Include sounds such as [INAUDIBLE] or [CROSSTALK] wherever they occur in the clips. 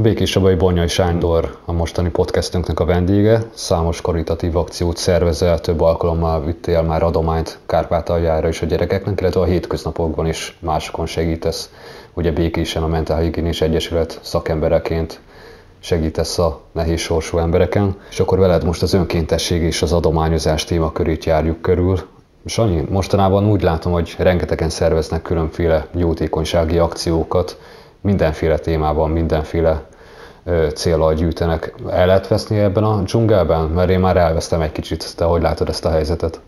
A Békés Csabai Bonyai Sándor a mostani podcastünknek a vendége. Számos karitatív akciót szervezel, több alkalommal vittél már adományt Kárpátaljára is a gyerekeknek, illetve a hétköznapokban is másokon segítesz. Ugye Békésen a Mentálhigiénés Egyesület szakembereként segítesz a nehéz sorsú embereken, és akkor veled most az önkéntesség és az adományozás témakörét járjuk körül. Sanyi, mostanában úgy látom, hogy rengetegen szerveznek különféle jótékonysági akciókat, mindenféle témában, mindenféle célral gyűjtenek. El lehet veszni ebben a dzsungelben? Mert én már elvesztem egy kicsit. Te hogy látod ezt a helyzetet?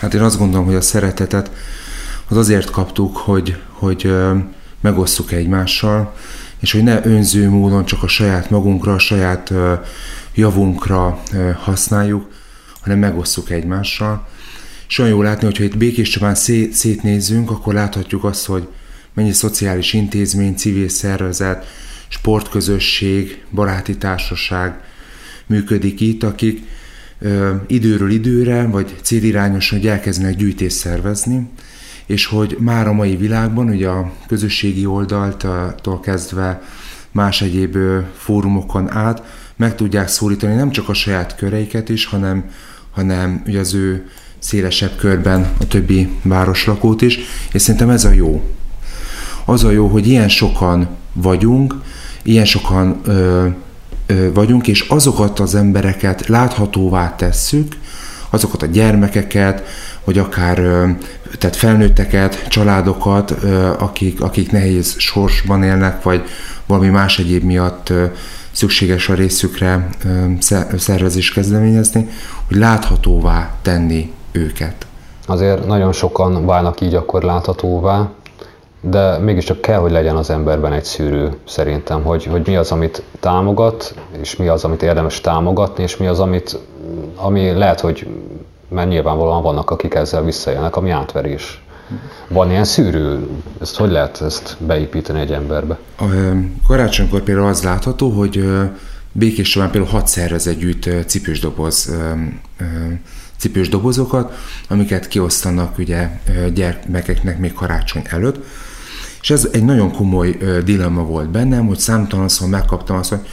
Hát én azt gondolom, hogy a szeretetet az azért kaptuk, hogy, hogy megosszuk egymással, és hogy ne önző módon csak a saját magunkra, a saját javunkra használjuk, hanem megosszuk egymással. És olyan jó látni, hogyha itt Békés Csabán szétnézzünk, akkor láthatjuk azt, hogy mennyi szociális intézmény, civil szervezet, sportközösség, baráti társaság működik itt, akik ö, időről időre, vagy célirányosan, hogy elkezdenek gyűjtést szervezni, és hogy már a mai világban, ugye a közösségi oldaltól kezdve más egyéb fórumokon át meg tudják szólítani nem csak a saját köreiket is, hanem, hanem ugye az ő szélesebb körben a többi városlakót is, és szerintem ez a jó. Az a jó, hogy ilyen sokan vagyunk, ilyen sokan ö, ö, vagyunk, és azokat az embereket láthatóvá tesszük, azokat a gyermekeket, vagy akár tehát felnőtteket, családokat, akik, akik nehéz sorsban élnek, vagy valami más egyéb miatt szükséges a részükre szervezés kezdeményezni, hogy láthatóvá tenni őket. Azért nagyon sokan válnak így akkor láthatóvá, de mégiscsak kell, hogy legyen az emberben egy szűrő szerintem, hogy, hogy mi az, amit támogat, és mi az, amit érdemes támogatni, és mi az, amit, ami lehet, hogy mert nyilvánvalóan vannak, akik ezzel visszajönnek, ami átverés. Van ilyen szűrő? Ezt hogy lehet ezt beépíteni egy emberbe? A karácsonykor például az látható, hogy Békés Csabán például hat szervezet gyűjt cipős doboz cipős dobozokat, amiket kiosztanak ugye gyermekeknek még karácsony előtt. És ez egy nagyon komoly dilemma volt bennem, hogy számtalanszor megkaptam azt, hogy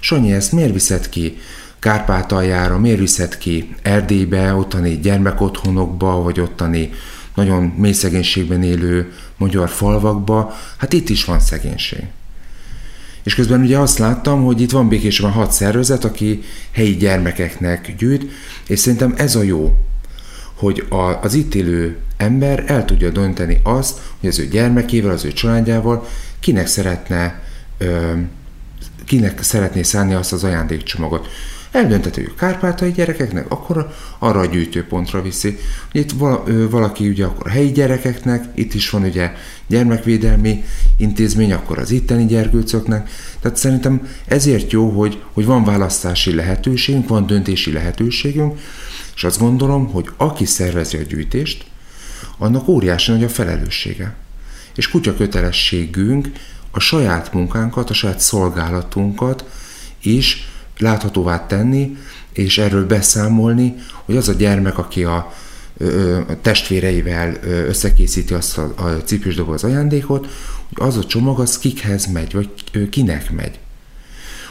Sanyi, ezt miért viszed ki Kárpátaljára, miért viszed ki Erdélybe, ottani gyermekotthonokba, vagy ottani nagyon mély szegénységben élő magyar falvakba, hát itt is van szegénység. És közben ugye azt láttam, hogy itt van békésben hat szervezet, aki helyi gyermekeknek gyűjt, és szerintem ez a jó, hogy a, az itt élő ember el tudja dönteni azt, hogy az ő gyermekével, az ő családjával kinek szeretne, ö, kinek szeretné szánni azt az ajándékcsomagot. Eldönteti, hogy kárpátai gyerekeknek, akkor arra a gyűjtőpontra viszi. Itt valaki ugye akkor a helyi gyerekeknek, itt is van ugye gyermekvédelmi intézmény, akkor az itteni gyerkőcöknek. Tehát szerintem ezért jó, hogy, hogy van választási lehetőségünk, van döntési lehetőségünk, és azt gondolom, hogy aki szervezi a gyűjtést, annak óriási nagy a felelőssége. És kutya kötelességünk a saját munkánkat, a saját szolgálatunkat is láthatóvá tenni, és erről beszámolni, hogy az a gyermek, aki a, a testvéreivel összekészíti azt a, a cipős doboz ajándékot, hogy az a csomag az kikhez megy, vagy kinek megy.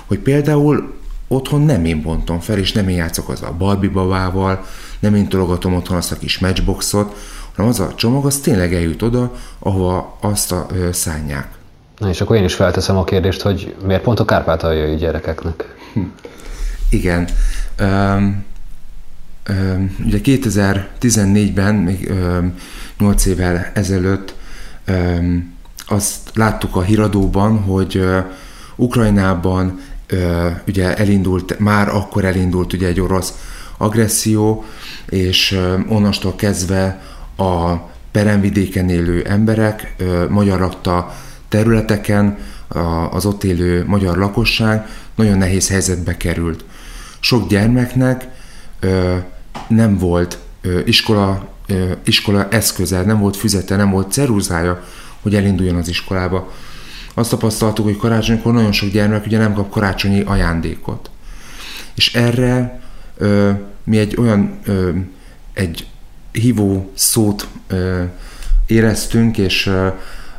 Hogy például otthon nem én bontom fel, és nem én játszok az a Barbie babával, nem én tologatom otthon azt a kis matchboxot, hanem az a csomag az tényleg eljut oda, ahova azt a, ö, szánják. Na és akkor én is felteszem a kérdést, hogy miért pont a kárpátaljai gyerekeknek? Hm. Igen. Um, um, ugye 2014-ben, még um, 8 évvel ezelőtt um, azt láttuk a híradóban, hogy uh, Ukrajnában ugye elindult, már akkor elindult ugye egy orosz agresszió, és onnastól kezdve a peremvidéken élő emberek, magyar lakta területeken az ott élő magyar lakosság nagyon nehéz helyzetbe került. Sok gyermeknek nem volt iskola, iskola eszköze, nem volt füzete, nem volt ceruzája, hogy elinduljon az iskolába. Azt tapasztaltuk, hogy karácsonykor nagyon sok gyermek ugye nem kap karácsonyi ajándékot. És erre ö, mi egy olyan ö, egy hívó szót ö, éreztünk, és ö,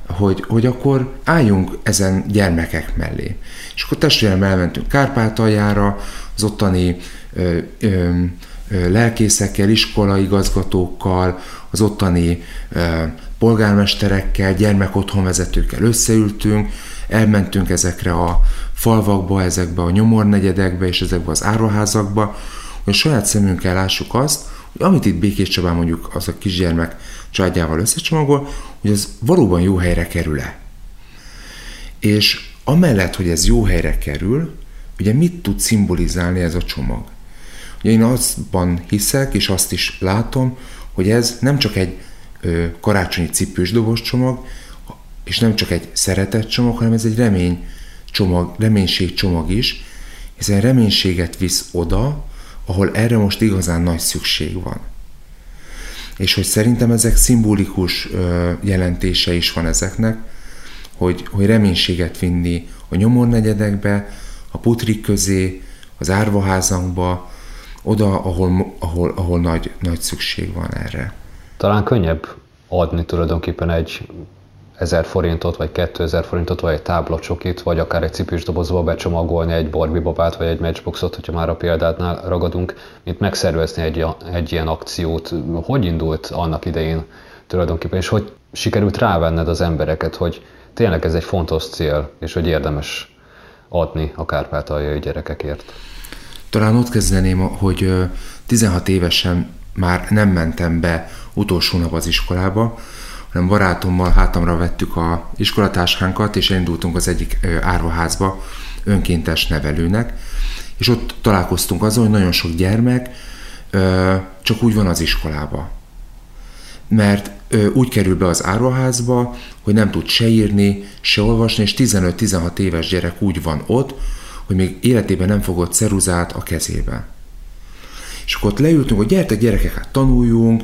hogy, hogy akkor álljunk ezen gyermekek mellé. És akkor testvérem elmentünk Kárpátaljára, az ottani ö, ö, lelkészekkel, iskolaigazgatókkal, az ottani ö, polgármesterekkel, gyermekotthonvezetőkkel összeültünk, elmentünk ezekre a falvakba, ezekbe a nyomornegyedekbe és ezekbe az áruházakba, hogy saját szemünkkel lássuk azt, hogy amit itt Békés Csabán mondjuk az a kisgyermek családjával összecsomagol, hogy ez valóban jó helyre kerül-e. És amellett, hogy ez jó helyre kerül, ugye mit tud szimbolizálni ez a csomag? Ugye én azban hiszek, és azt is látom, hogy ez nem csak egy karácsonyi cipős dobos csomag, és nem csak egy szeretett csomag, hanem ez egy remény csomag, reménység csomag is, hiszen reménységet visz oda, ahol erre most igazán nagy szükség van. És hogy szerintem ezek szimbolikus jelentése is van ezeknek, hogy, hogy reménységet vinni a nyomornegyedekbe, a putrik közé, az árvaházakba, oda, ahol, ahol, ahol nagy, nagy szükség van erre. Talán könnyebb adni tulajdonképpen egy 1000 forintot, vagy 2000 forintot, vagy egy táblacsokit, vagy akár egy cipős dobozba becsomagolni egy Barbie babát, vagy egy Matchboxot, hogyha már a példátnál ragadunk, mint megszervezni egy, egy ilyen akciót. Hogy indult annak idején tulajdonképpen, és hogy sikerült rávenned az embereket, hogy tényleg ez egy fontos cél, és hogy érdemes adni a kárpátaljai gyerekekért? Talán ott kezdeném, hogy 16 évesen már nem mentem be utolsó nap az iskolába, hanem barátommal hátamra vettük a iskolatáskánkat, és elindultunk az egyik áruházba önkéntes nevelőnek, és ott találkoztunk azon, hogy nagyon sok gyermek csak úgy van az iskolába. Mert úgy kerül be az áruházba, hogy nem tud se írni, se olvasni, és 15-16 éves gyerek úgy van ott, hogy még életében nem fogott ceruzát a kezébe. És akkor ott leültünk, hogy gyertek gyerekek, hát tanuljunk,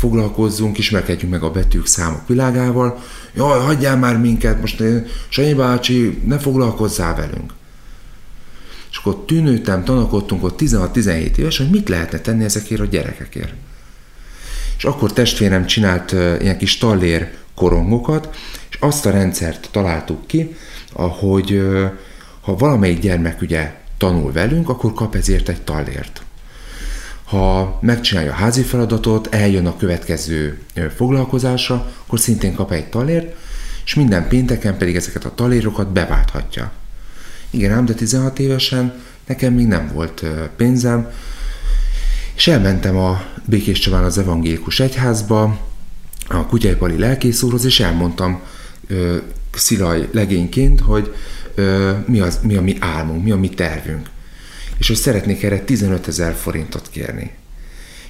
foglalkozzunk, ismerkedjünk meg a betűk számok világával. Jaj, hagyjál már minket, most Sanyi bácsi, ne foglalkozzál velünk. És akkor tűnőtem, tanakodtunk ott 16-17 éves, hogy mit lehetne tenni ezekért a gyerekekért. És akkor testvérem csinált ilyen kis tallér korongokat, és azt a rendszert találtuk ki, ahogy ha valamelyik gyermek ugye tanul velünk, akkor kap ezért egy tallért ha megcsinálja a házi feladatot, eljön a következő foglalkozásra, akkor szintén kap egy talért, és minden pénteken pedig ezeket a talérokat beválthatja. Igen, ám de 16 évesen nekem még nem volt pénzem, és elmentem a Békés Csabán az evangélikus egyházba, a Kutyájpali lelkészúrhoz, és elmondtam ö, Szilaj legényként, hogy ö, mi, az, mi a mi álmunk, mi a mi tervünk és hogy szeretnék erre 15 ezer forintot kérni.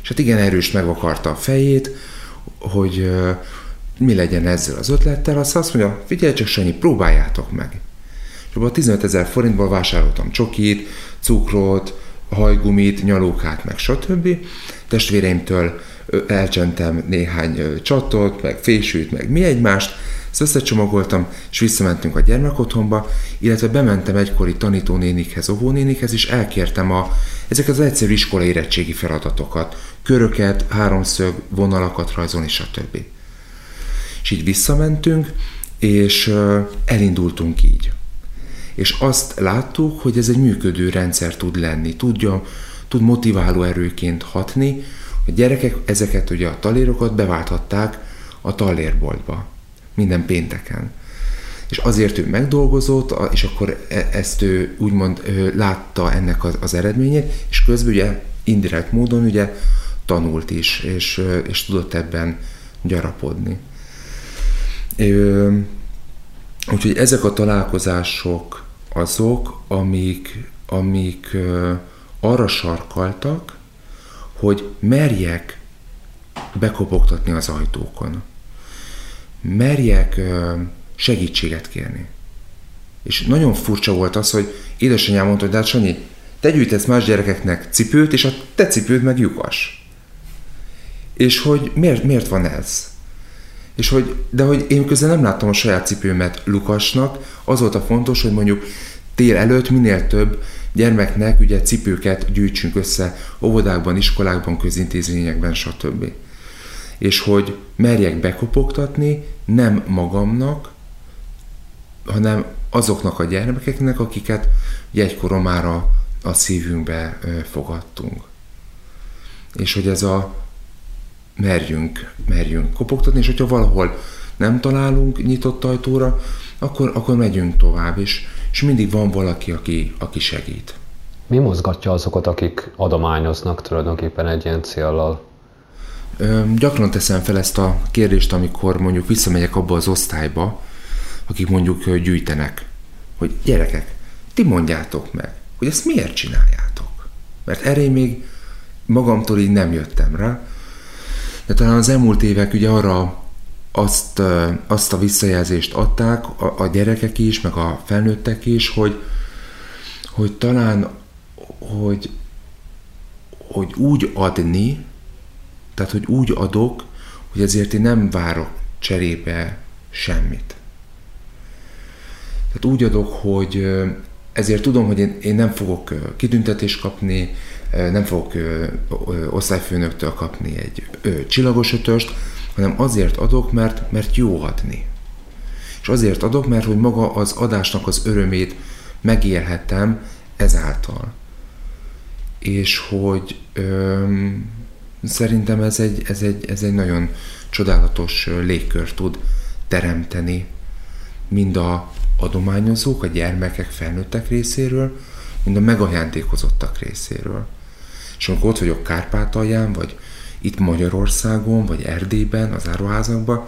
És hát igen erős megvakarta a fejét, hogy mi legyen ezzel az ötlettel, azt azt mondja, figyelj csak Sanyi, próbáljátok meg. És abban a 15 ezer forintból vásároltam csokit, cukrot, hajgumit, nyalókát, meg stb. Testvéreimtől elcsentem néhány csatot, meg fésűt, meg mi egymást, ezt összecsomagoltam, és visszamentünk a gyermekotthonba, illetve bementem egykori tanítónénikhez, óvónénikhez, és elkértem a, ezeket az egyszerű iskolai érettségi feladatokat, köröket, háromszög, vonalakat rajzolni, stb. És így visszamentünk, és elindultunk így. És azt láttuk, hogy ez egy működő rendszer tud lenni, tudja, tud motiváló erőként hatni. A gyerekek ezeket ugye a talérokat beválthatták a tallérboltba minden pénteken. És azért ő megdolgozott, és akkor e, ezt ő úgymond látta ennek az eredményét, és közben ugye indirekt módon ugye tanult is, és, és tudott ebben gyarapodni. Úgyhogy ezek a találkozások azok, amik, amik arra sarkaltak, hogy merjek bekopogtatni az ajtókon merjek segítséget kérni. És nagyon furcsa volt az, hogy édesanyám mondta, hogy de hát Sanyi, te gyűjtesz más gyerekeknek cipőt, és a te cipőd meg lyukas. És hogy miért, miért van ez? És hogy, de hogy én közben nem láttam a saját cipőmet lukasnak, az volt a fontos, hogy mondjuk tél előtt minél több gyermeknek ugye cipőket gyűjtsünk össze óvodákban, iskolákban, közintézményekben, stb. És hogy merjek bekopogtatni nem magamnak, hanem azoknak a gyermekeknek, akiket egykoron már a, a szívünkbe fogadtunk. És hogy ez a merjünk, merjünk kopogtatni, és hogyha valahol nem találunk nyitott ajtóra, akkor, akkor megyünk tovább, és, és mindig van valaki, aki, aki segít. Mi mozgatja azokat, akik adományoznak tulajdonképpen egy ilyen céllal? Gyakran teszem fel ezt a kérdést, amikor mondjuk visszamegyek abba az osztályba, akik mondjuk gyűjtenek, hogy gyerekek, ti mondjátok meg, hogy ezt miért csináljátok. Mert erre még magamtól így nem jöttem rá, de talán az elmúlt évek ugye arra azt, azt a visszajelzést adták a, a gyerekek is, meg a felnőttek is, hogy, hogy talán hogy, hogy úgy adni, tehát hogy úgy adok, hogy ezért én nem várok cserébe semmit. Tehát úgy adok, hogy ezért tudom, hogy én, én nem fogok kitüntetést kapni, nem fogok osztályfőnöktől kapni egy csillagos ötöst, hanem azért adok, mert, mert jó adni. És azért adok, mert hogy maga az adásnak az örömét megélhetem ezáltal. És hogy öm, szerintem ez egy, ez, egy, ez egy nagyon csodálatos légkör tud teremteni mind a adományozók, a gyermekek, felnőttek részéről, mind a megajándékozottak részéről. És amikor ott vagyok Kárpátalján, vagy itt Magyarországon, vagy Erdélyben, az áruházakban,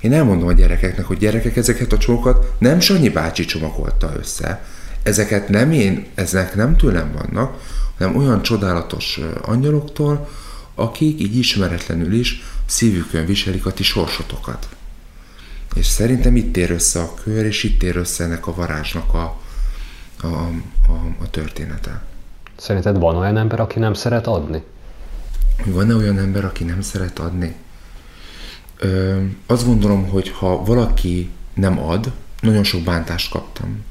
én elmondom a gyerekeknek, hogy gyerekek ezeket a csókat nem Sanyi bácsi csomagolta össze. Ezeket nem én, ezek nem tőlem vannak, hanem olyan csodálatos angyaloktól, akik így ismeretlenül is szívükön viselik a ti sorsotokat. És szerintem itt ér össze a kör, és itt ér össze ennek a varázsnak a, a, a, a története. Szerinted van olyan ember, aki nem szeret adni? Van-e olyan ember, aki nem szeret adni? Ö, azt gondolom, hogy ha valaki nem ad, nagyon sok bántást kaptam.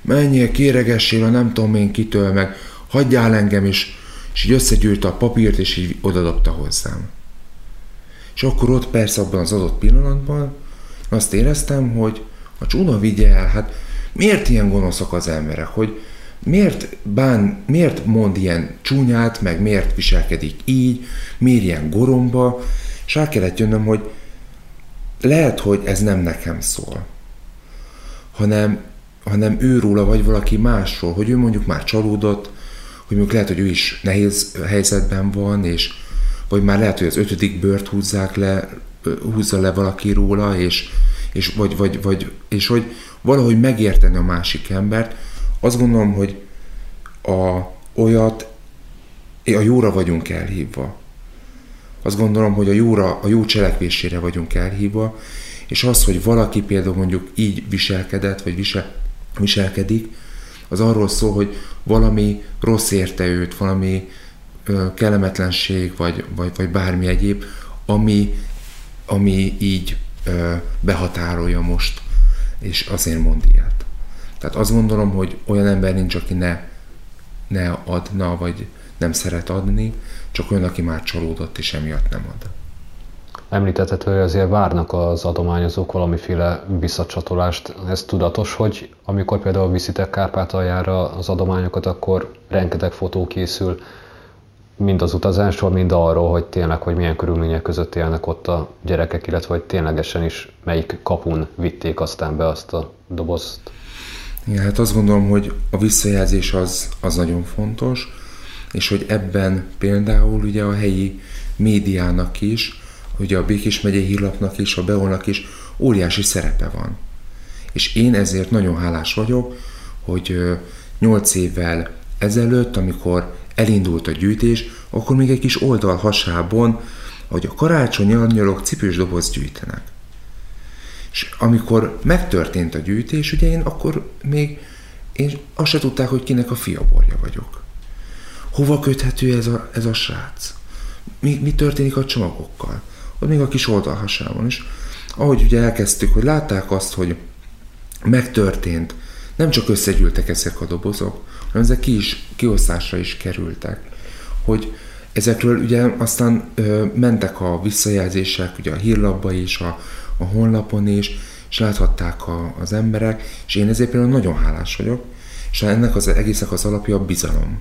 Menjél, kéregessél nem tudom én kitől, meg hagyjál engem is, és így összegyűjte a papírt, és így odadobta hozzám. És akkor ott persze abban az adott pillanatban azt éreztem, hogy a csúna vigye el, hát miért ilyen gonoszak az emberek, hogy miért bán, miért mond ilyen csúnyát, meg miért viselkedik így, miért ilyen goromba, és rá kellett jönnöm, hogy lehet, hogy ez nem nekem szól, hanem, hanem őróla vagy valaki másról, hogy ő mondjuk már csalódott, hogy mondjuk lehet, hogy ő is nehéz helyzetben van, és vagy már lehet, hogy az ötödik bört húzzák le, húzza le valaki róla, és, és, vagy, vagy, vagy, és hogy valahogy megérteni a másik embert, azt gondolom, hogy a, olyat, a jóra vagyunk elhívva. Azt gondolom, hogy a jóra, a jó cselekvésére vagyunk elhívva, és az, hogy valaki például mondjuk így viselkedett, vagy visel, viselkedik, az arról szól, hogy valami rossz érte őt, valami ö, kellemetlenség, vagy, vagy, vagy bármi egyéb, ami, ami így ö, behatárolja most, és azért mond ilyet. Tehát azt gondolom, hogy olyan ember nincs, aki ne, ne adna, vagy nem szeret adni, csak olyan, aki már csalódott, és emiatt nem ad. Említetted, hogy azért várnak az adományozók valamiféle visszacsatolást. Ez tudatos, hogy amikor például viszitek Kárpátaljára az adományokat, akkor rengeteg fotó készül, mind az utazásról, mind arról, hogy tényleg, hogy milyen körülmények között élnek ott a gyerekek, illetve hogy ténylegesen is melyik kapun vitték aztán be azt a dobozt. Igen, hát azt gondolom, hogy a visszajelzés az, az nagyon fontos, és hogy ebben például ugye a helyi médiának is, ugye a Békés megyei hírlapnak is, a Beolnak is óriási szerepe van. És én ezért nagyon hálás vagyok, hogy 8 évvel ezelőtt, amikor elindult a gyűjtés, akkor még egy kis oldal hasában, hogy a karácsonyi angyalok cipős doboz gyűjtenek. És amikor megtörtént a gyűjtés, ugye én akkor még én azt se tudták, hogy kinek a fiaborja vagyok. Hova köthető ez a, ez a srác? Mi, mi történik a csomagokkal? Még a kis oldalhasában is. Ahogy ugye elkezdtük, hogy látták azt, hogy megtörtént, nem csak összegyűltek ezek a dobozok, hanem ezek ki is, kiosztásra is kerültek. Hogy Ezekről ugye aztán ö, mentek a visszajelzések ugye a hírlapba is, a, a honlapon is, és láthatták a, az emberek, és én ezért például nagyon hálás vagyok, és ennek az egésznek az alapja a bizalom.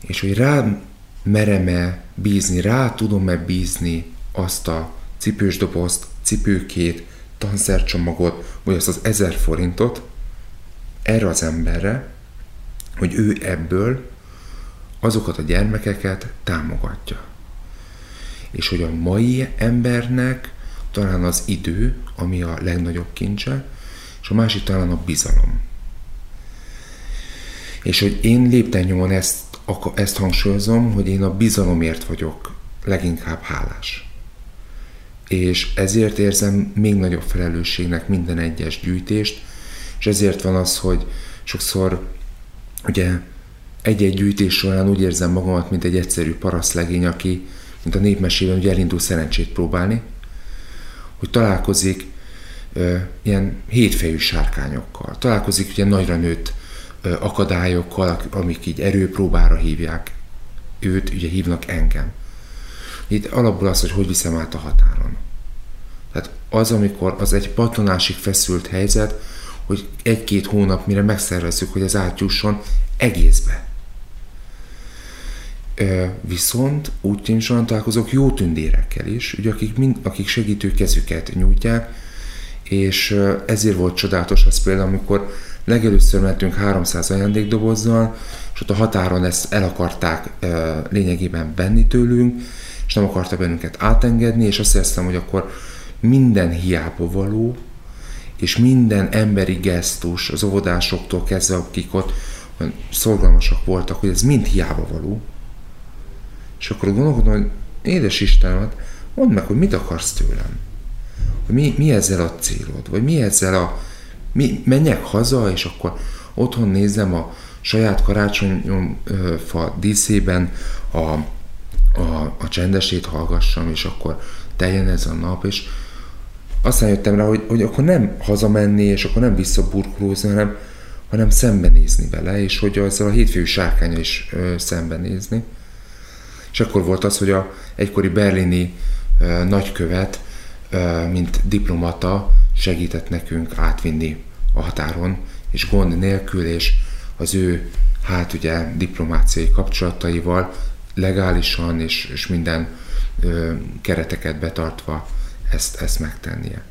És hogy rá merem-e bízni, rá tudom-e bízni azt a cipős dobozt, cipőkét, tanszercsomagot, vagy azt az ezer forintot erre az emberre, hogy ő ebből azokat a gyermekeket támogatja. És hogy a mai embernek talán az idő, ami a legnagyobb kincse, és a másik talán a bizalom. És hogy én lépten ezt, ezt hangsúlyozom, hogy én a bizalomért vagyok leginkább hálás. És ezért érzem még nagyobb felelősségnek minden egyes gyűjtést, és ezért van az, hogy sokszor ugye egy-egy gyűjtés során úgy érzem magamat, mint egy egyszerű paraszlegény, aki, mint a népmesében, ugye elindul szerencsét próbálni, hogy találkozik ö, ilyen hétfejű sárkányokkal, találkozik ugye nagyra nőtt akadályokkal, amik így erőpróbára hívják őt, ugye hívnak engem. Itt alapból az, hogy hogy viszem át a határon. Tehát az, amikor az egy patonásig feszült helyzet, hogy egy-két hónap, mire megszervezzük, hogy az átjusson egészbe. Viszont úgy tényleg találkozok jó tündérekkel is, ugye, akik, mind, akik segítő kezüket nyújtják, és ezért volt csodálatos az például, amikor legelőször mentünk 300 ajándékdobozzal, és ott a határon ezt el akarták lényegében venni tőlünk, és nem akarta bennünket átengedni, és azt éreztem, hogy akkor minden hiába való, és minden emberi gesztus az óvodásoktól kezdve, akik ott szorgalmasak voltak, hogy ez mind hiába való, és akkor gondolkodom, hogy édes Istenem, hát mondd meg, hogy mit akarsz tőlem. Hogy mi, mi ezzel a célod, vagy mi ezzel a... Mi, menjek haza, és akkor otthon nézem a saját karácsonyfa díszében a, a, a csendesét hallgassam, és akkor teljen ez a nap, és aztán jöttem rá, hogy, hogy akkor nem hazamenni, és akkor nem visszaburkolózni, hanem, hanem szembenézni vele, és hogy azzal a hétfői sárkánya is ö, szembenézni. És akkor volt az, hogy a egykori berlini uh, nagykövet, uh, mint diplomata segített nekünk átvinni a határon, és gond nélkül, és az ő, hát ugye, diplomáciai kapcsolataival legálisan és, és minden uh, kereteket betartva ezt, ezt megtennie.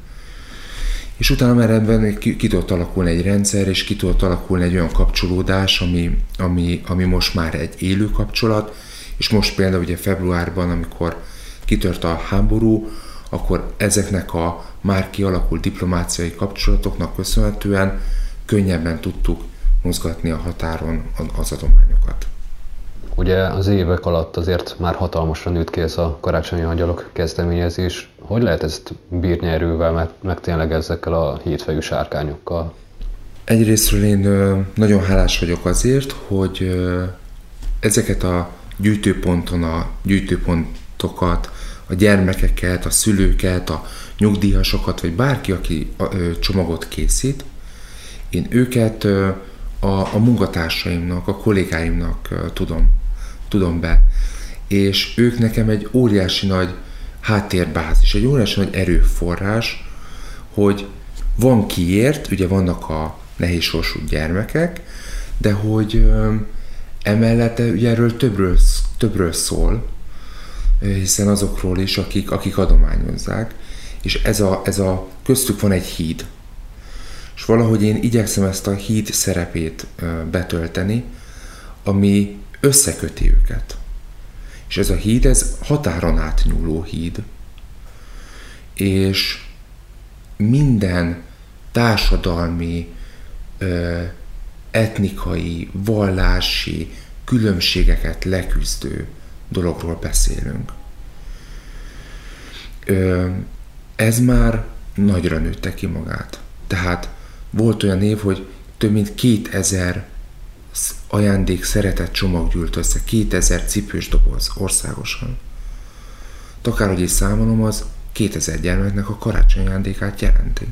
És utána már ebben ki tudott alakulni egy rendszer, és ki tudott alakulni egy olyan kapcsolódás, ami, ami, ami most már egy élő kapcsolat, és most például ugye februárban, amikor kitört a háború, akkor ezeknek a már kialakult diplomáciai kapcsolatoknak köszönhetően könnyebben tudtuk mozgatni a határon az adományokat. Ugye az évek alatt azért már hatalmasra nőtt ki ez a karácsonyi angyalok kezdeményezés. Hogy lehet ezt bírni erővel, mert meg tényleg ezekkel a hétfejű sárkányokkal? Egyrésztről én nagyon hálás vagyok azért, hogy ezeket a gyűjtőponton a gyűjtőpontokat, a gyermekeket, a szülőket, a nyugdíjasokat, vagy bárki, aki csomagot készít, én őket a, a munkatársaimnak, a kollégáimnak tudom, tudom be. És ők nekem egy óriási nagy háttérbázis, egy óriási nagy erőforrás, hogy van kiért, ugye vannak a nehézsorsú gyermekek, de hogy Emellett ugye erről többről, többről szól, hiszen azokról is, akik, akik adományozzák, és ez a, ez a, köztük van egy híd. És valahogy én igyekszem ezt a híd szerepét betölteni, ami összeköti őket. És ez a híd, ez határon átnyúló híd. És minden társadalmi, etnikai, vallási különbségeket leküzdő dologról beszélünk. Ez már nagyra nőtte ki magát. Tehát volt olyan év, hogy több mint 2000 ajándék szeretett csomag gyűlt össze, 2000 cipős doboz országosan. Akárhogy is számolom, az 2000 gyermeknek a karácsony ajándékát jelenti.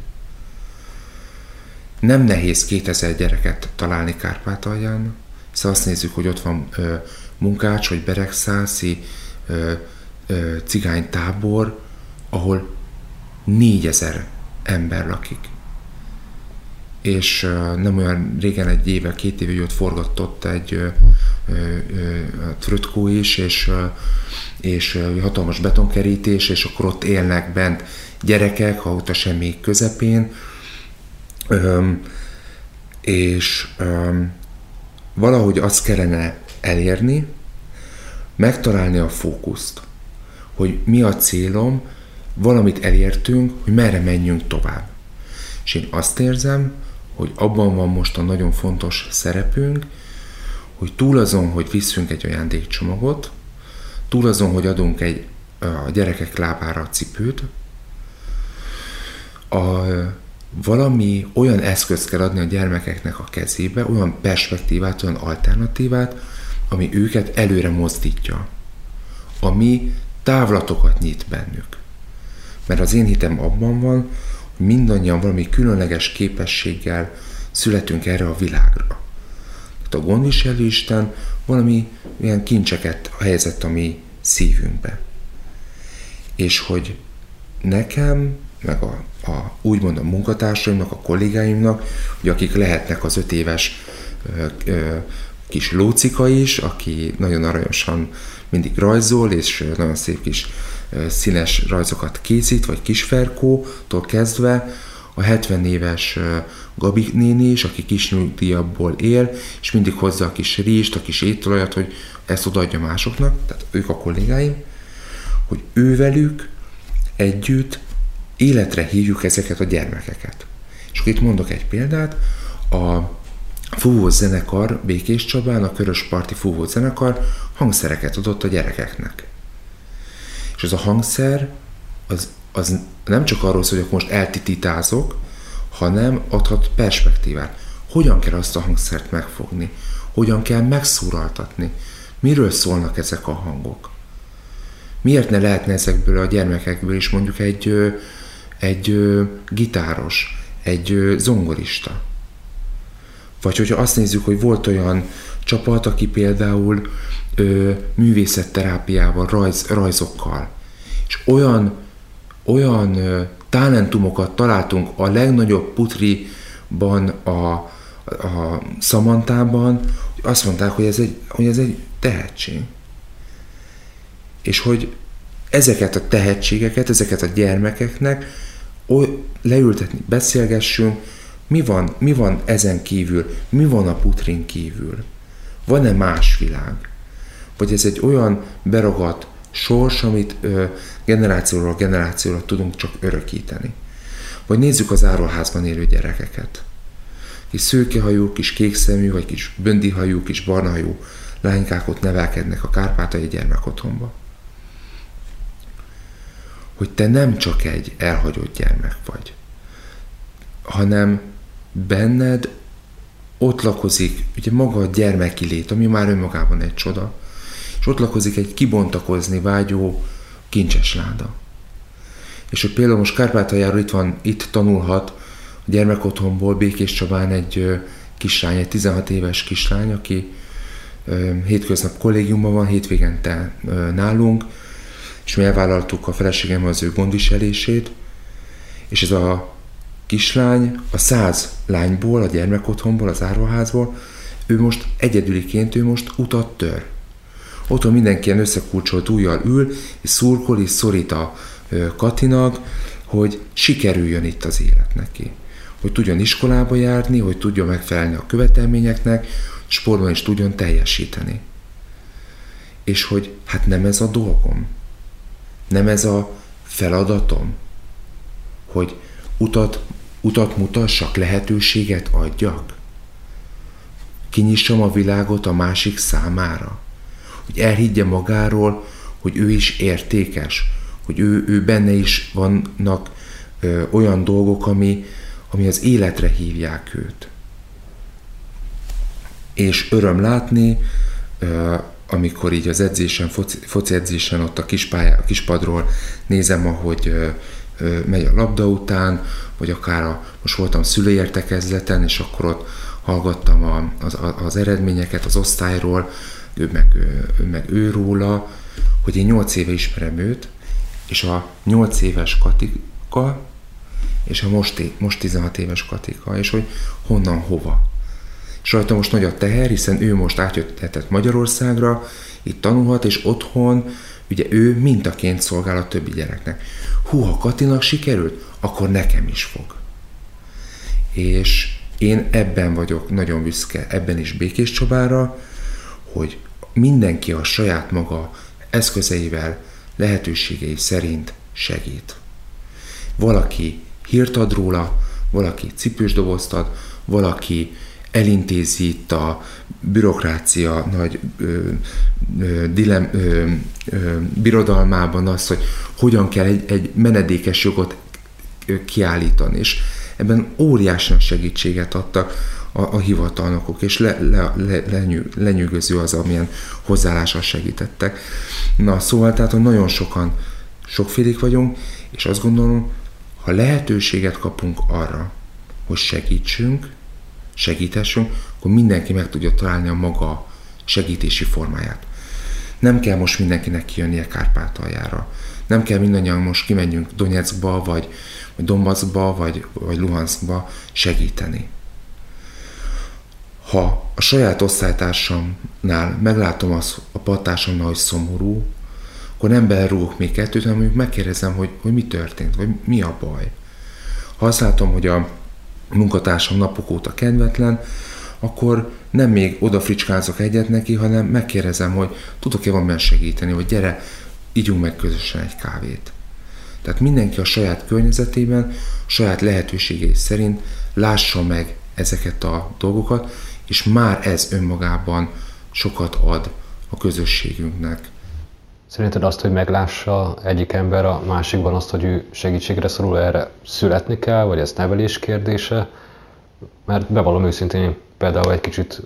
Nem nehéz 2000 gyereket találni Kárpátalján, hiszen azt nézzük, hogy ott van munkács vagy beregszászi ö, ö, cigánytábor, ahol négyezer ember lakik. És ö, nem olyan régen, egy éve, két éve ott forgatott egy ö, is, és, ö, és ö, hatalmas betonkerítés, és akkor ott élnek bent gyerekek, ha ott a semmi közepén, ö, és ö, valahogy azt kellene elérni, megtalálni a fókuszt, hogy mi a célom, valamit elértünk, hogy merre menjünk tovább. És én azt érzem, hogy abban van most a nagyon fontos szerepünk, hogy túl azon, hogy visszünk egy ajándékcsomagot, túl azon, hogy adunk egy a gyerekek lábára a cipőt, a, valami olyan eszközt kell adni a gyermekeknek a kezébe, olyan perspektívát, olyan alternatívát, ami őket előre mozdítja, ami távlatokat nyit bennük. Mert az én hitem abban van, hogy mindannyian valami különleges képességgel születünk erre a világra. Tehát a gondviselő Isten valami ilyen kincseket helyezett a mi szívünkbe. És hogy nekem, meg a, a úgymond a munkatársaimnak, a kollégáimnak, hogy akik lehetnek az öt éves ö, ö, kis Lócika is, aki nagyon aranyosan mindig rajzol, és nagyon szép kis színes rajzokat készít, vagy Kisferkótól kezdve, a 70 éves Gabi néni is, aki kis nyugdíjabból él, és mindig hozza a kis rizst, a kis ételajat, hogy ezt odaadja másoknak, tehát ők a kollégáim, hogy ővelük együtt életre hívjuk ezeket a gyermekeket. És akkor itt mondok egy példát, a fúvós zenekar Békés Csabán, a Körösparti fúvós zenekar hangszereket adott a gyerekeknek. És az a hangszer, az, az nem csak arról szól, hogy most eltitítázok, hanem adhat perspektívát. Hogyan kell azt a hangszert megfogni? Hogyan kell megszólaltatni? Miről szólnak ezek a hangok? Miért ne lehetne ezekből a gyermekekből is mondjuk egy, egy gitáros, egy zongorista? Vagy hogyha azt nézzük, hogy volt olyan csapat, aki például ö, művészetterápiával, rajz, rajzokkal, és olyan, olyan ö, talentumokat találtunk a legnagyobb putriban, a, a Szamantában, hogy azt mondták, hogy ez egy, hogy ez egy tehetség. És hogy ezeket a tehetségeket, ezeket a gyermekeknek oly, leültetni, beszélgessünk, mi van, mi van ezen kívül? Mi van a putrin kívül? Van-e más világ? Vagy ez egy olyan beragadt sors, amit ö, generációról generációra tudunk csak örökíteni? Vagy nézzük az árolházban élő gyerekeket. Kis szőkehajú, kis kékszemű, vagy kis böndihajú, kis barnahajú lánykák ott nevelkednek a kárpátai gyermekotthonba. Hogy te nem csak egy elhagyott gyermek vagy, hanem benned ott lakozik ugye maga a gyermeki lét, ami már önmagában egy csoda, és ott lakozik egy kibontakozni vágyó kincses láda. És hogy például most Kárpátaljáról itt van, itt tanulhat a gyermekotthonból Békés Csabán egy kislány, egy 16 éves kislány, aki hétköznap kollégiumban van, hétvégente nálunk, és mi elvállaltuk a feleségem az ő gondviselését, és ez a kislány a száz lányból, a gyermekotthonból, az árvaházból, ő most egyedüliként, ő most utat tör. Otthon mindenki ilyen összekulcsolt ujjal ül, és szurkol, és szorít a Katinak, hogy sikerüljön itt az élet neki. Hogy tudjon iskolába járni, hogy tudjon megfelelni a követelményeknek, sportban is tudjon teljesíteni. És hogy hát nem ez a dolgom. Nem ez a feladatom, hogy utat utat mutassak, lehetőséget adjak? Kinyissam a világot a másik számára? Hogy elhiggye magáról, hogy ő is értékes, hogy ő, ő benne is vannak ö, olyan dolgok, ami, ami az életre hívják őt. És öröm látni, ö, amikor így az edzésen, foci, foci edzésen ott a, kispadról nézem, ahogy ö, megy a labda után, vagy akár a, most voltam szülőértekezleten, és akkor ott hallgattam a, az, az eredményeket az osztályról, ő meg, ő meg ő róla, hogy én 8 éve ismerem őt, és a 8 éves Katika, és a most, most 16 éves Katika, és hogy honnan, hova. És rajta most nagy a teher, hiszen ő most átjöttetett Magyarországra, itt tanulhat, és otthon ugye ő mintaként szolgál a többi gyereknek. Hú, ha Katinak sikerült, akkor nekem is fog. És én ebben vagyok nagyon büszke, ebben is Békés Csabára, hogy mindenki a saját maga eszközeivel, lehetőségei szerint segít. Valaki hírt ad róla, valaki cipős dobozt ad, valaki elintézi itt a bürokrácia nagy ö, ö, dilem, ö, ö, birodalmában azt, hogy hogyan kell egy, egy menedékes jogot kiállítani. És ebben óriásan segítséget adtak a, a hivatalnokok, és le, le, le, lenyű, lenyűgöző az, amilyen hozzáállással segítettek. Na, szóval tehát, hogy nagyon sokan, sokfélék vagyunk, és azt gondolom, ha lehetőséget kapunk arra, hogy segítsünk, segítessünk, akkor mindenki meg tudja találni a maga segítési formáját. Nem kell most mindenkinek kijönnie Kárpátaljára. Nem kell mindannyian most kimenjünk Donetskba, vagy, vagy Donbassba, vagy, vagy Luhanskba segíteni. Ha a saját osztálytársamnál meglátom az, a patársamnál, hogy szomorú, akkor nem belrúgok még kettőt, hanem mondjuk megkérdezem, hogy, hogy mi történt, vagy mi a baj. Ha azt látom, hogy a munkatársam napok óta kedvetlen, akkor nem még oda fricskázok egyet neki, hanem megkérdezem, hogy tudok-e valamiben segíteni, vagy gyere, ígyunk meg közösen egy kávét. Tehát mindenki a saját környezetében, saját lehetőségei szerint lássa meg ezeket a dolgokat, és már ez önmagában sokat ad a közösségünknek. Szerinted azt, hogy meglássa egyik ember a másikban azt, hogy ő segítségre szorul, erre születni kell, vagy ez nevelés kérdése? Mert bevallom őszintén, én például egy kicsit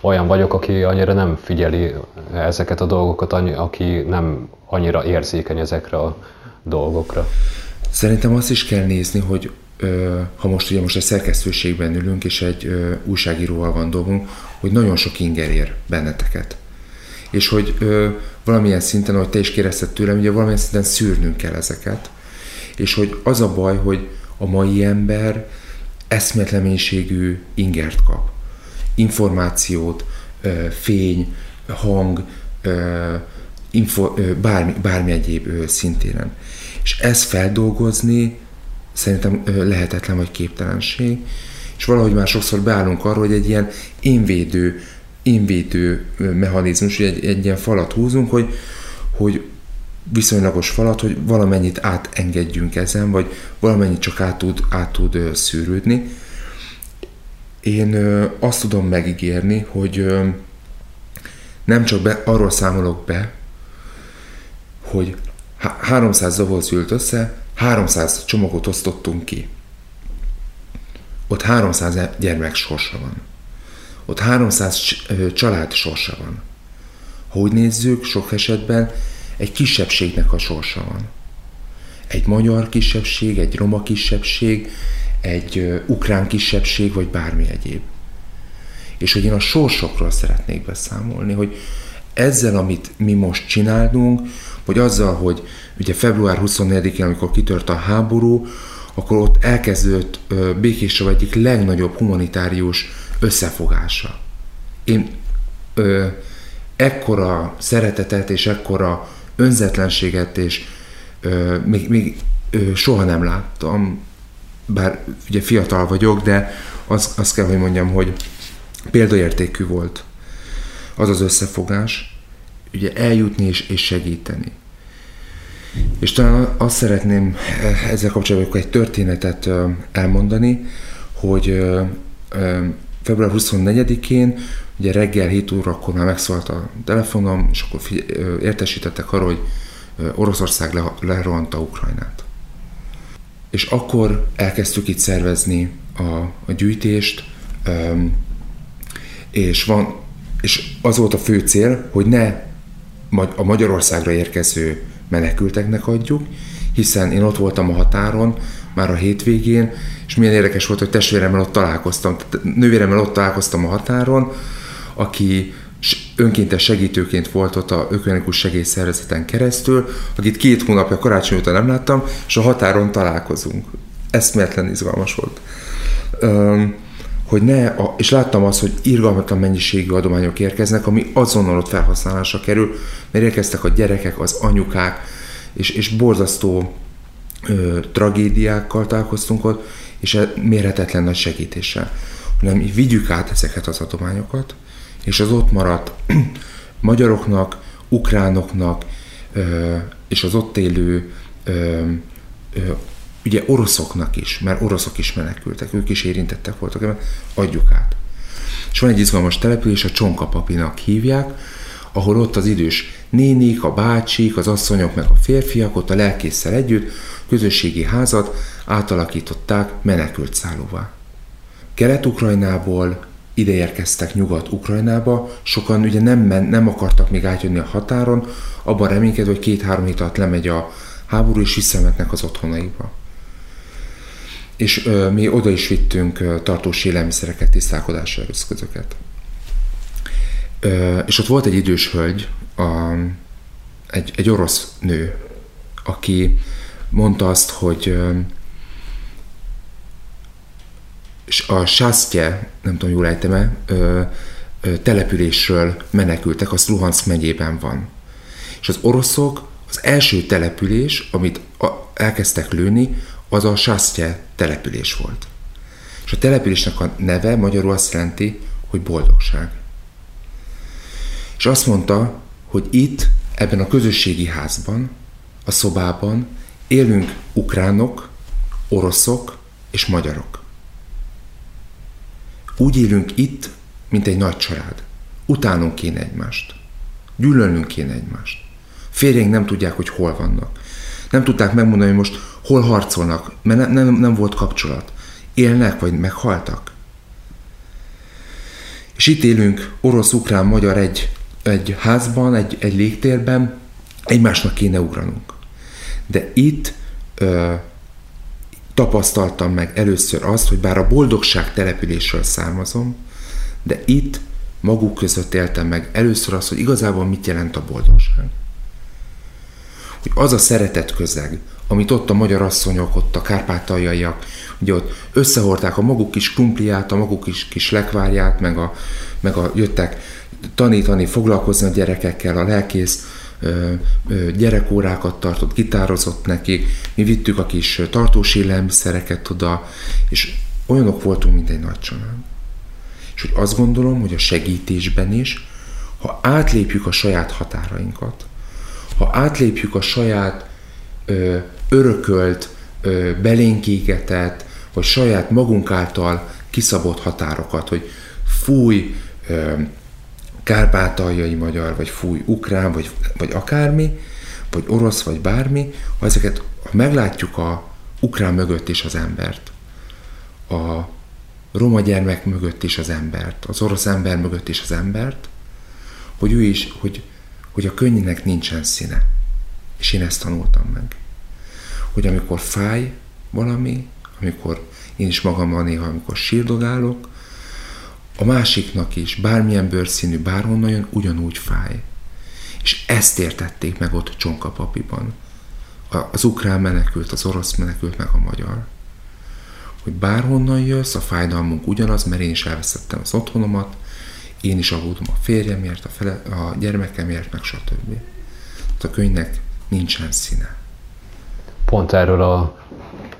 olyan vagyok, aki annyira nem figyeli ezeket a dolgokat, aki nem annyira érzékeny ezekre a dolgokra. Szerintem azt is kell nézni, hogy ha most ugye most a szerkesztőségben ülünk, és egy újságíróval van dolgunk, hogy nagyon sok inger ér benneteket. És hogy valamilyen szinten, ahogy te is kérdezted tőlem, ugye valamilyen szinten szűrnünk kell ezeket. És hogy az a baj, hogy a mai ember eszméletleménységű ingert kap. Információt, fény, hang, info, bármi, bármi egyéb szintéren. És ezt feldolgozni szerintem lehetetlen vagy képtelenség, és valahogy már sokszor beállunk arra, hogy egy ilyen énvédő, énvédő mechanizmus, egy, egy ilyen falat húzunk, hogy, hogy viszonylagos falat, hogy valamennyit átengedjünk ezen, vagy valamennyit csak át tud, át tud szűrődni. Én azt tudom megígérni, hogy nem csak be, arról számolok be, hogy 300 doboz ült össze, 300 csomagot osztottunk ki. Ott 300 gyermek sorsa van. Ott 300 család sorsa van. Ha úgy nézzük, sok esetben egy kisebbségnek a sorsa van. Egy magyar kisebbség, egy roma kisebbség, egy ukrán kisebbség, vagy bármi egyéb. És hogy én a sorsokról szeretnék beszámolni, hogy ezzel, amit mi most csinálunk, vagy azzal, hogy ugye február 24-én, amikor kitört a háború, akkor ott elkezdődött Békésre egyik legnagyobb humanitárius összefogása. Én ö, ekkora szeretetet és ekkora önzetlenséget és ö, még, még ö, soha nem láttam, bár ugye fiatal vagyok, de azt az kell, hogy mondjam, hogy példaértékű volt az az összefogás, ugye eljutni és, és segíteni. És talán azt szeretném ezzel kapcsolatban egy történetet elmondani, hogy február 24-én, ugye reggel 7 órakor már megszólalt a telefonom, és akkor értesítettek arról, hogy Oroszország le, lerohanta Ukrajnát. És akkor elkezdtük itt szervezni a, a gyűjtést, és, van, és az volt a fő cél, hogy ne a Magyarországra érkező menekülteknek adjuk, hiszen én ott voltam a határon, már a hétvégén, és milyen érdekes volt, hogy testvéremmel ott találkoztam, nővéremmel ott találkoztam a határon, aki önkéntes segítőként volt ott a ökumenikus segélyszervezeten keresztül, akit két hónapja karácsony óta nem láttam, és a határon találkozunk. Eszméletlen izgalmas volt. Um, hogy ne, a, és láttam azt, hogy irgalmatlan mennyiségű adományok érkeznek, ami azonnal ott felhasználásra kerül, mert érkeztek a gyerekek, az anyukák, és, és borzasztó ö, tragédiákkal találkoztunk ott, és mérhetetlen nagy segítéssel. Hanem vigyük át ezeket az adományokat, és az ott maradt [CLEARS THROAT] magyaroknak, ukránoknak, ö, és az ott élő ö, ö, ugye oroszoknak is, mert oroszok is menekültek, ők is érintettek voltak ebben, adjuk át. És van egy izgalmas település, a Csonkapapinak hívják, ahol ott az idős nénik, a bácsik, az asszonyok meg a férfiak ott a lelkészsel együtt közösségi házat átalakították menekült szállóvá. Kelet-Ukrajnából ide érkeztek Nyugat-Ukrajnába, sokan ugye nem, men, nem akartak még átjönni a határon, abban reménykedve, hogy két-három hét alatt lemegy a háború, és visszametnek az otthonaikba és ö, mi oda is vittünk ö, tartós élelmiszereket, tisztálkodási eszközöket. Ö, és ott volt egy idős hölgy, a, egy, egy orosz nő, aki mondta azt, hogy a Sásztye, nem tudom, jól ejtem településről menekültek, az Luhansk megyében van. És az oroszok az első település, amit elkezdtek lőni, az a Sásztye település volt. És a településnek a neve magyarul azt jelenti, hogy boldogság. És azt mondta, hogy itt, ebben a közösségi házban, a szobában élünk ukránok, oroszok és magyarok. Úgy élünk itt, mint egy nagy család. Utánunk kéne egymást. Gyűlölnünk kéne egymást. Férjeink nem tudják, hogy hol vannak. Nem tudták megmondani, hogy most hol harcolnak, mert ne, nem, nem volt kapcsolat. Élnek, vagy meghaltak. És itt élünk orosz, ukrán, magyar egy, egy házban, egy, egy légtérben, egymásnak kéne ugranunk. De itt ö, tapasztaltam meg először azt, hogy bár a boldogság településről származom, de itt maguk között éltem meg először azt, hogy igazából mit jelent a boldogság. Hogy az a szeretet közeg, amit ott a magyar asszonyok, ott a kárpátaljaiak, ugye ott összehordták a maguk kis krumpliát, a maguk kis, kis lekvárját, meg a, meg a jöttek tanítani, foglalkozni a gyerekekkel, a lelkész gyerekórákat tartott, gitározott nekik, mi vittük a kis tartós élelmiszereket oda, és olyanok voltunk, mint egy nagy család. És hogy azt gondolom, hogy a segítésben is, ha átlépjük a saját határainkat, ha átlépjük a saját ö, örökölt, ö, belénkégetett, vagy saját magunk által kiszabott határokat, hogy fúj ö, kárpátaljai magyar, vagy fúj ukrán, vagy, vagy akármi, vagy orosz, vagy bármi, ha ezeket ha meglátjuk a ukrán mögött is az embert, a roma gyermek mögött is az embert, az orosz ember mögött is az embert, hogy ő is, hogy, hogy a könnyűnek nincsen színe. És én ezt tanultam meg hogy amikor fáj valami, amikor én is magammal néha, amikor sírdogálok, a másiknak is, bármilyen bőrszínű, bárhonnan jön, ugyanúgy fáj. És ezt értették meg ott Csonkapapiban. Az ukrán menekült, az orosz menekült, meg a magyar. Hogy bárhonnan jössz, a fájdalmunk ugyanaz, mert én is elveszettem az otthonomat, én is aggódom a férjemért, a, fele, a gyermekemért, meg stb. A könyvnek nincsen színe pont erről a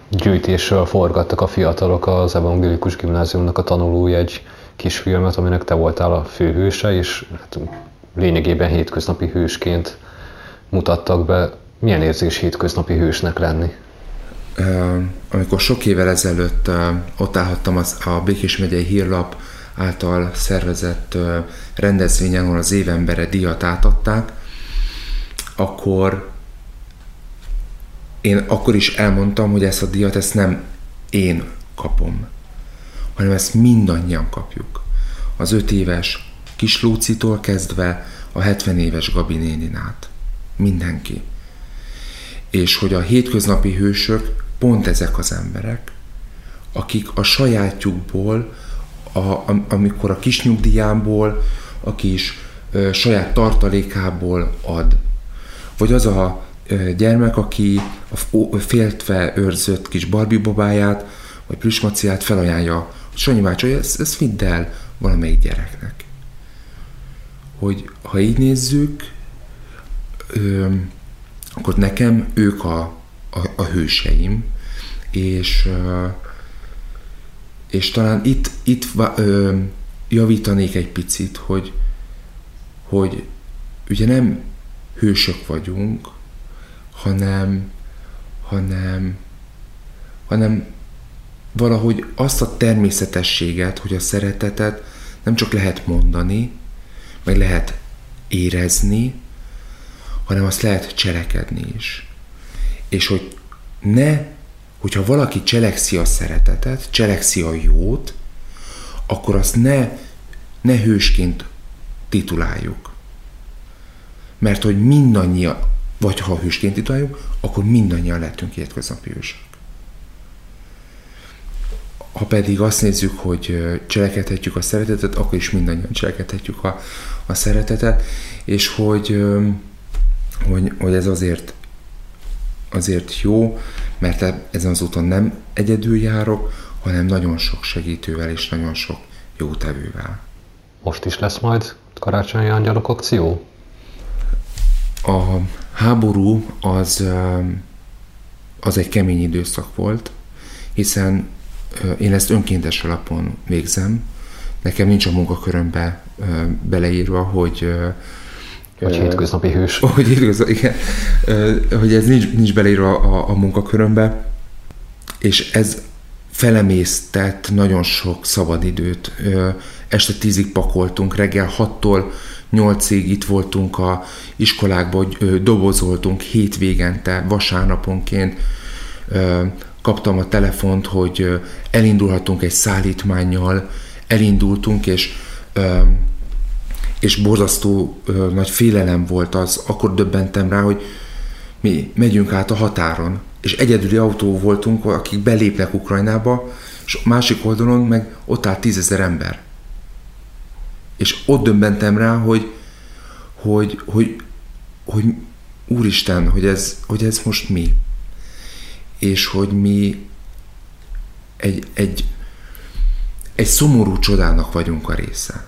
gyűjtésről forgattak a fiatalok az Evangélikus Gimnáziumnak a tanulói egy kisfilmet, aminek te voltál a főhőse, és hát lényegében hétköznapi hősként mutattak be. Milyen érzés hétköznapi hősnek lenni? Amikor sok évvel ezelőtt ott állhattam az, a Békés megyei hírlap által szervezett rendezvényen, ahol az évembere díjat átadták, akkor én akkor is elmondtam, hogy ezt a díjat ezt nem én kapom, hanem ezt mindannyian kapjuk. Az öt éves kis Lúcitól kezdve a 70 éves Gabi nénin át. Mindenki. És hogy a hétköznapi hősök pont ezek az emberek, akik a sajátjukból, a, amikor a kis nyugdíjámból, a kis ö, saját tartalékából ad. Vagy az a ö, gyermek, aki a féltve őrzött kis Barbie babáját, vagy plüsmaciát felajánlja, Sanyi bácsi, ezt, ezt vidd el valamelyik gyereknek. Hogy ha így nézzük, ö, akkor nekem ők a, a, a hőseim, és, ö, és talán itt, itt ö, javítanék egy picit, hogy, hogy ugye nem hősök vagyunk, hanem, hanem, hanem valahogy azt a természetességet, hogy a szeretetet nem csak lehet mondani, meg lehet érezni, hanem azt lehet cselekedni is. És hogy ne, hogyha valaki cselekszi a szeretetet, cselekszi a jót, akkor azt ne, ne hősként tituláljuk. Mert hogy mindannyian, vagy ha hősként tituláljuk, akkor mindannyian lettünk hétköznapi hősök. Ha pedig azt nézzük, hogy cselekedhetjük a szeretetet, akkor is mindannyian cselekedhetjük a, a szeretetet, és hogy, hogy, hogy ez azért, azért jó, mert ezen az úton nem egyedül járok, hanem nagyon sok segítővel és nagyon sok jó tevővel. Most is lesz majd karácsonyi angyalok akció? A háború az, az egy kemény időszak volt, hiszen én ezt önkéntes alapon végzem. Nekem nincs a munkakörömbe beleírva, hogy vagy hétköznapi hős. [LAUGHS] Hogy hétköznapi, igen. Hogy ez nincs, nincs beleírva a, a munkakörömbe, és ez felemésztett nagyon sok szabadidőt. Este tízig pakoltunk, reggel hattól nyolcig itt voltunk a iskolákban, dobozoltunk hétvégente, vasárnaponként, kaptam a telefont, hogy elindulhatunk egy szállítmányjal, elindultunk, és és borzasztó nagy félelem volt az, akkor döbbentem rá, hogy mi megyünk át a határon, és egyedüli autó voltunk, akik belépnek Ukrajnába, és másik oldalon meg ott áll tízezer ember. És ott döbbentem rá, hogy, hogy, hogy, hogy úristen, hogy ez, hogy ez most mi és hogy mi egy, egy, egy szomorú csodának vagyunk a része.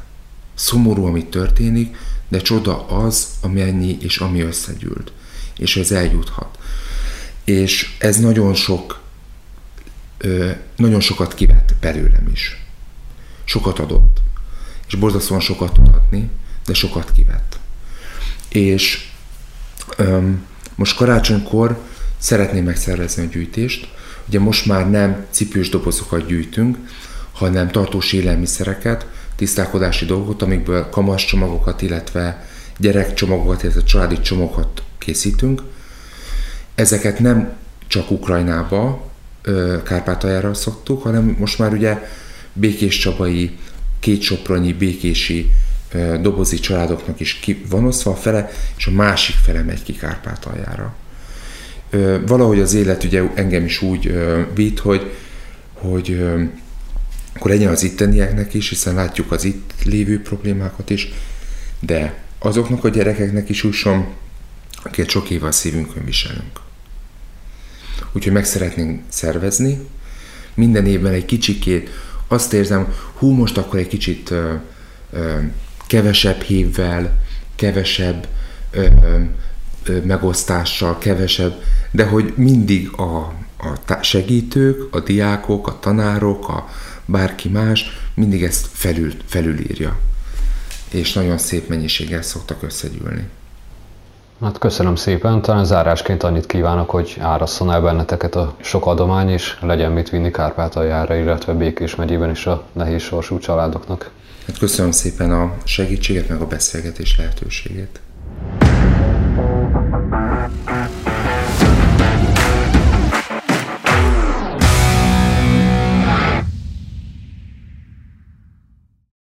Szomorú, ami történik, de csoda az, amennyi és ami összegyűlt. És ez eljuthat. És ez nagyon sok, nagyon sokat kivett belőlem is. Sokat adott. És borzasztóan sokat tud adni, de sokat kivett. És öm, most karácsonykor szeretném megszervezni a gyűjtést. Ugye most már nem cipős dobozokat gyűjtünk, hanem tartós élelmiszereket, tisztálkodási dolgokat, amikből kamas csomagokat, illetve gyerekcsomagokat, illetve családi csomagokat készítünk. Ezeket nem csak Ukrajnába, Kárpátaljára szoktuk, hanem most már ugye Békés Csabai, Kétsopronyi, Békési dobozi családoknak is ki van osztva a fele, és a másik fele megy ki Kárpátaljára valahogy az élet ugye engem is úgy vitt, hogy, hogy akkor legyen az ittenieknek is, hiszen látjuk az itt lévő problémákat is, de azoknak a gyerekeknek is jusson, akiket sok éve a szívünkön viselünk. Úgyhogy meg szeretnénk szervezni, minden évben egy kicsikét azt érzem, hú, most akkor egy kicsit ö, ö, kevesebb hívvel, kevesebb ö, megosztással, kevesebb, de hogy mindig a, a segítők, a diákok, a tanárok, a bárki más mindig ezt felül, felülírja. És nagyon szép mennyiséggel szoktak összegyűlni. Hát köszönöm szépen, talán zárásként annyit kívánok, hogy árasszon el benneteket a sok adomány, és legyen mit vinni Kárpátaljára, illetve Békés megyében is a nehéz sorsú családoknak. Hát köszönöm szépen a segítséget, meg a beszélgetés lehetőségét. Thank you.